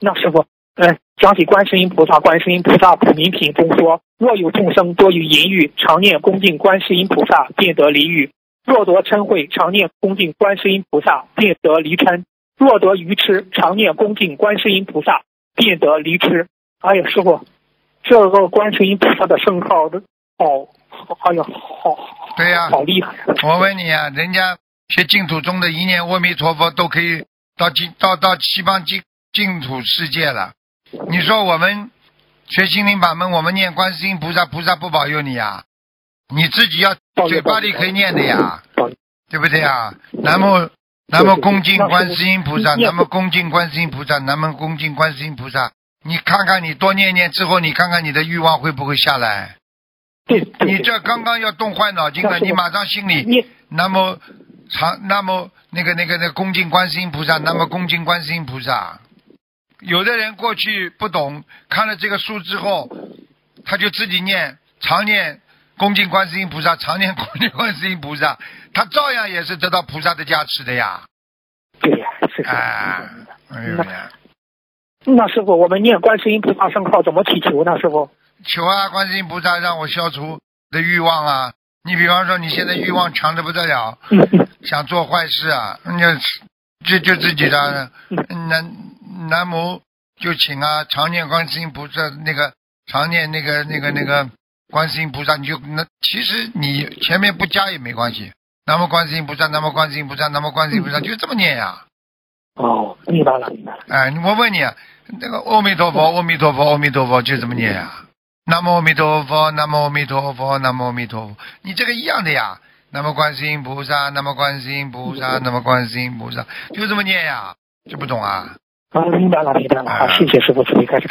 那师傅，嗯，讲起观世音菩萨，观世音菩萨普明品中说：若有众生多于淫欲，常念恭敬观世音菩萨，便得离欲；若得嗔恚，常念恭敬观世音菩萨，便得离嗔；若得愚痴，常念恭敬观世音菩萨，便得离痴。哎呀，师傅，这个观世音菩萨的圣号的，好，哎呀，好，对呀、好厉害呀！我问你啊，人家学净土宗的一念阿弥陀佛都可以到净到到西方净净土世界了。你说我们学心灵法门，我们念观世音菩萨，菩萨不保佑你啊？你自己要嘴巴里可以念的呀，对不对啊？南无南无恭敬观世音菩萨，念南无恭敬观世音菩萨，南无恭敬观世音菩萨。你看看你多念念之后，你看看你的欲望会不会下来？对对对，你这刚刚要动坏脑筋了，你马上心里念那么长，那么那个那个那个恭敬观世音菩萨，那么恭敬观世音菩萨。有的人过去不懂，看了这个书之后，他就自己念，常念恭敬观世音菩萨，常念恭敬观世音菩萨，他照样也是得到菩萨的加持的呀。对呀，是是。哎，哎呦呀，那师傅，我们念观世音菩萨圣号怎么祈求呢？师傅？求啊，观世音菩萨让我消除的欲望啊！你比方说，你现在欲望强的不得了，想做坏事啊，那就就自己的南南无就请啊，常念观世音菩萨那个常念那个那个那个观世音菩萨，你就那其实你前面不加也没关系。南无观世音菩萨，南无观世音菩萨，南无观世音菩萨，就这么念呀、哦，明白了，明白了。哎，我问你，那个阿弥陀佛，阿弥陀佛，阿弥陀佛，就这么念呀、南无阿弥陀佛，南无阿弥陀佛，南无阿弥陀佛，你这个一样的呀。南无观世音菩萨，南无观世音菩萨，南无观世音菩萨，就这么念呀，就不懂啊？啊，明白了，明白了。好，谢谢师傅慈悲开示。